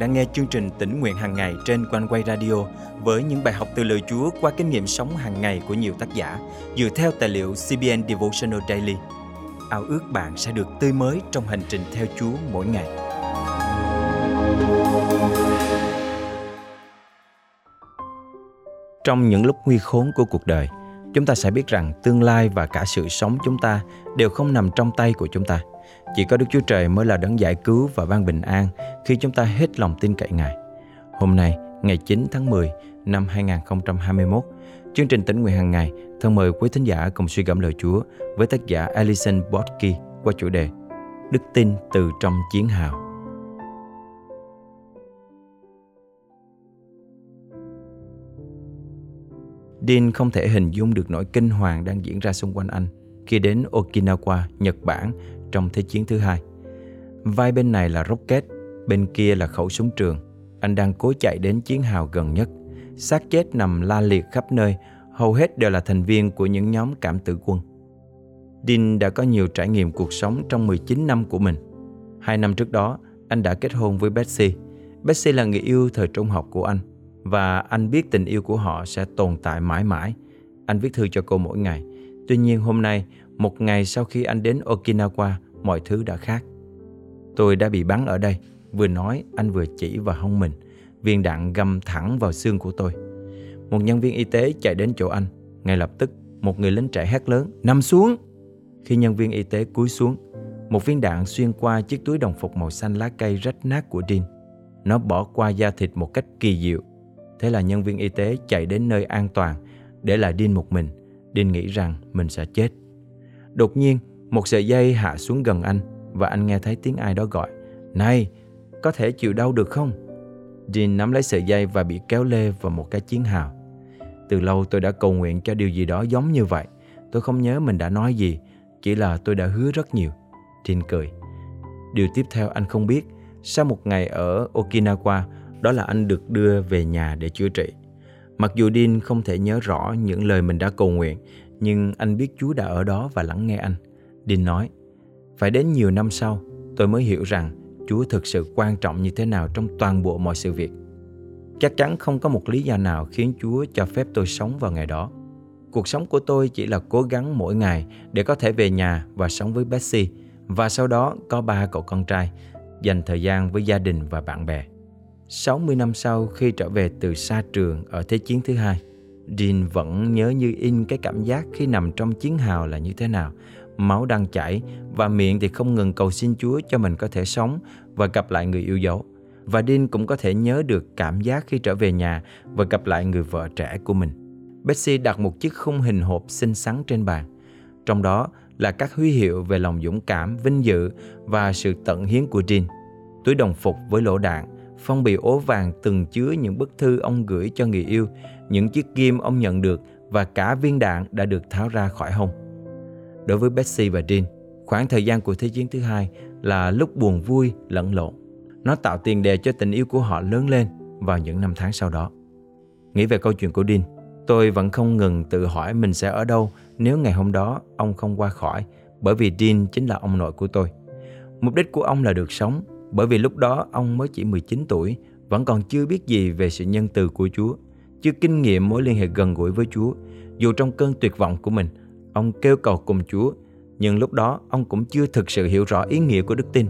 đang nghe chương trình tỉnh nguyện hàng ngày trên quanh quay radio với những bài học từ lời Chúa qua kinh nghiệm sống hàng ngày của nhiều tác giả dựa theo tài liệu CBN Devotional Daily. Ao ước bạn sẽ được tươi mới trong hành trình theo Chúa mỗi ngày. Trong những lúc nguy khốn của cuộc đời, chúng ta sẽ biết rằng tương lai và cả sự sống chúng ta đều không nằm trong tay của chúng ta. Chỉ có Đức Chúa Trời mới là đấng giải cứu và ban bình an khi chúng ta hết lòng tin cậy Ngài. Hôm nay, ngày 9 tháng 10 năm 2021, chương trình tỉnh nguyện hàng ngày thân mời quý thính giả cùng suy gẫm lời Chúa với tác giả Alison Botke qua chủ đề Đức tin từ trong chiến hào. Dean không thể hình dung được nỗi kinh hoàng đang diễn ra xung quanh anh khi đến Okinawa, Nhật Bản trong Thế chiến thứ hai. Vai bên này là rocket, bên kia là khẩu súng trường. Anh đang cố chạy đến chiến hào gần nhất. xác chết nằm la liệt khắp nơi, hầu hết đều là thành viên của những nhóm cảm tử quân. Dean đã có nhiều trải nghiệm cuộc sống trong 19 năm của mình. Hai năm trước đó, anh đã kết hôn với Betsy. Betsy là người yêu thời trung học của anh và anh biết tình yêu của họ sẽ tồn tại mãi mãi. Anh viết thư cho cô mỗi ngày. Tuy nhiên hôm nay, một ngày sau khi anh đến Okinawa, mọi thứ đã khác. Tôi đã bị bắn ở đây. Vừa nói, anh vừa chỉ vào hông mình. Viên đạn găm thẳng vào xương của tôi. Một nhân viên y tế chạy đến chỗ anh. Ngay lập tức, một người lính trẻ hét lớn, nằm xuống. Khi nhân viên y tế cúi xuống, một viên đạn xuyên qua chiếc túi đồng phục màu xanh lá cây rách nát của Dean. Nó bỏ qua da thịt một cách kỳ diệu. Thế là nhân viên y tế chạy đến nơi an toàn, để lại Dean một mình. Dean nghĩ rằng mình sẽ chết. Đột nhiên, một sợi dây hạ xuống gần anh và anh nghe thấy tiếng ai đó gọi. Này, có thể chịu đau được không? Dean nắm lấy sợi dây và bị kéo lê vào một cái chiến hào. Từ lâu tôi đã cầu nguyện cho điều gì đó giống như vậy. Tôi không nhớ mình đã nói gì, chỉ là tôi đã hứa rất nhiều. Dean cười. Điều tiếp theo anh không biết, sau một ngày ở Okinawa, đó là anh được đưa về nhà để chữa trị. Mặc dù Dean không thể nhớ rõ những lời mình đã cầu nguyện, nhưng anh biết Chúa đã ở đó và lắng nghe anh. Dean nói, phải đến nhiều năm sau, tôi mới hiểu rằng Chúa thực sự quan trọng như thế nào trong toàn bộ mọi sự việc. Chắc chắn không có một lý do nào khiến Chúa cho phép tôi sống vào ngày đó. Cuộc sống của tôi chỉ là cố gắng mỗi ngày để có thể về nhà và sống với Betsy và sau đó có ba cậu con trai, dành thời gian với gia đình và bạn bè. 60 năm sau khi trở về từ xa trường ở Thế chiến thứ hai, Dean vẫn nhớ như in cái cảm giác khi nằm trong chiến hào là như thế nào. Máu đang chảy và miệng thì không ngừng cầu xin Chúa cho mình có thể sống và gặp lại người yêu dấu. Và Dean cũng có thể nhớ được cảm giác khi trở về nhà và gặp lại người vợ trẻ của mình. Betsy đặt một chiếc khung hình hộp xinh xắn trên bàn. Trong đó là các huy hiệu về lòng dũng cảm, vinh dự và sự tận hiến của Dean. Túi đồng phục với lỗ đạn, phong bì ố vàng từng chứa những bức thư ông gửi cho người yêu, những chiếc kim ông nhận được và cả viên đạn đã được tháo ra khỏi hông. Đối với Betsy và Dean, khoảng thời gian của Thế chiến thứ hai là lúc buồn vui lẫn lộn. Nó tạo tiền đề cho tình yêu của họ lớn lên vào những năm tháng sau đó. Nghĩ về câu chuyện của Dean, tôi vẫn không ngừng tự hỏi mình sẽ ở đâu nếu ngày hôm đó ông không qua khỏi, bởi vì Dean chính là ông nội của tôi. Mục đích của ông là được sống bởi vì lúc đó ông mới chỉ 19 tuổi, vẫn còn chưa biết gì về sự nhân từ của Chúa, chưa kinh nghiệm mối liên hệ gần gũi với Chúa. Dù trong cơn tuyệt vọng của mình, ông kêu cầu cùng Chúa, nhưng lúc đó ông cũng chưa thực sự hiểu rõ ý nghĩa của đức tin.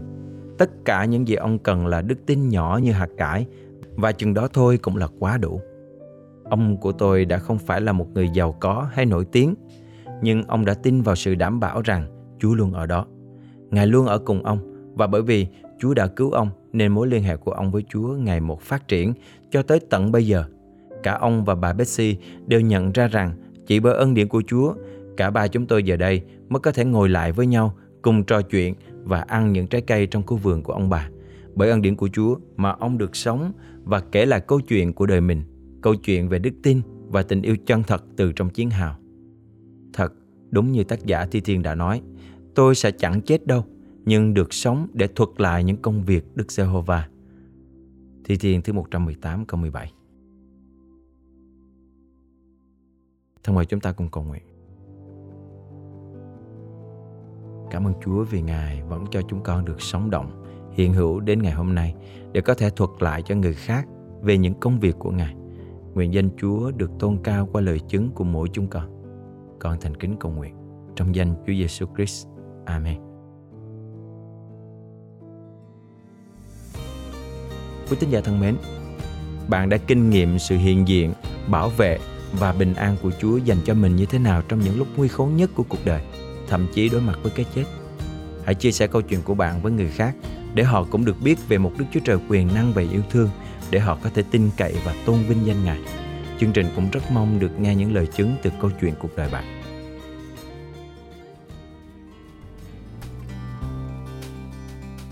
Tất cả những gì ông cần là đức tin nhỏ như hạt cải, và chừng đó thôi cũng là quá đủ. Ông của tôi đã không phải là một người giàu có hay nổi tiếng, nhưng ông đã tin vào sự đảm bảo rằng Chúa luôn ở đó. Ngài luôn ở cùng ông và bởi vì Chúa đã cứu ông nên mối liên hệ của ông với Chúa ngày một phát triển cho tới tận bây giờ. Cả ông và bà Betsy đều nhận ra rằng chỉ bởi ân điển của Chúa, cả ba chúng tôi giờ đây mới có thể ngồi lại với nhau, cùng trò chuyện và ăn những trái cây trong khu vườn của ông bà. Bởi ân điển của Chúa mà ông được sống và kể lại câu chuyện của đời mình, câu chuyện về đức tin và tình yêu chân thật từ trong chiến hào. Thật, đúng như tác giả Thi Thiên đã nói, tôi sẽ chẳng chết đâu, nhưng được sống để thuật lại những công việc Đức Giê-hô-va. Thi Thiên thứ 118 câu 17 Thân mời chúng ta cùng cầu nguyện. Cảm ơn Chúa vì Ngài vẫn cho chúng con được sống động, hiện hữu đến ngày hôm nay để có thể thuật lại cho người khác về những công việc của Ngài. Nguyện danh Chúa được tôn cao qua lời chứng của mỗi chúng con. Con thành kính cầu nguyện trong danh Chúa Giêsu Christ. Amen. Quý tín giả thân mến, bạn đã kinh nghiệm sự hiện diện, bảo vệ và bình an của Chúa dành cho mình như thế nào trong những lúc nguy khốn nhất của cuộc đời, thậm chí đối mặt với cái chết. Hãy chia sẻ câu chuyện của bạn với người khác để họ cũng được biết về một Đức Chúa Trời quyền năng và yêu thương để họ có thể tin cậy và tôn vinh danh Ngài. Chương trình cũng rất mong được nghe những lời chứng từ câu chuyện cuộc đời bạn.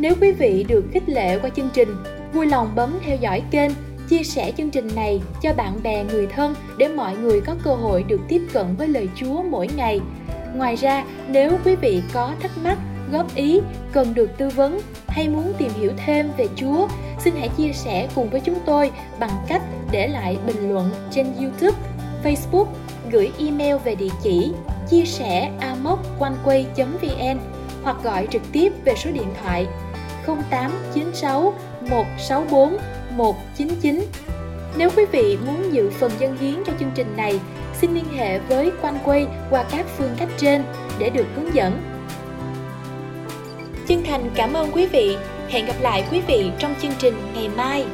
Nếu quý vị được khích lệ qua chương trình, vui lòng bấm theo dõi kênh chia sẻ chương trình này cho bạn bè người thân để mọi người có cơ hội được tiếp cận với lời Chúa mỗi ngày. Ngoài ra, nếu quý vị có thắc mắc, góp ý, cần được tư vấn hay muốn tìm hiểu thêm về Chúa, xin hãy chia sẻ cùng với chúng tôi bằng cách để lại bình luận trên YouTube, Facebook, gửi email về địa chỉ chia sẻ amoconeway.vn hoặc gọi trực tiếp về số điện thoại 0896 164 199. Nếu quý vị muốn dự phần dân hiến cho chương trình này, xin liên hệ với Quanh Quay qua các phương cách trên để được hướng dẫn. Chân thành cảm ơn quý vị. Hẹn gặp lại quý vị trong chương trình ngày mai.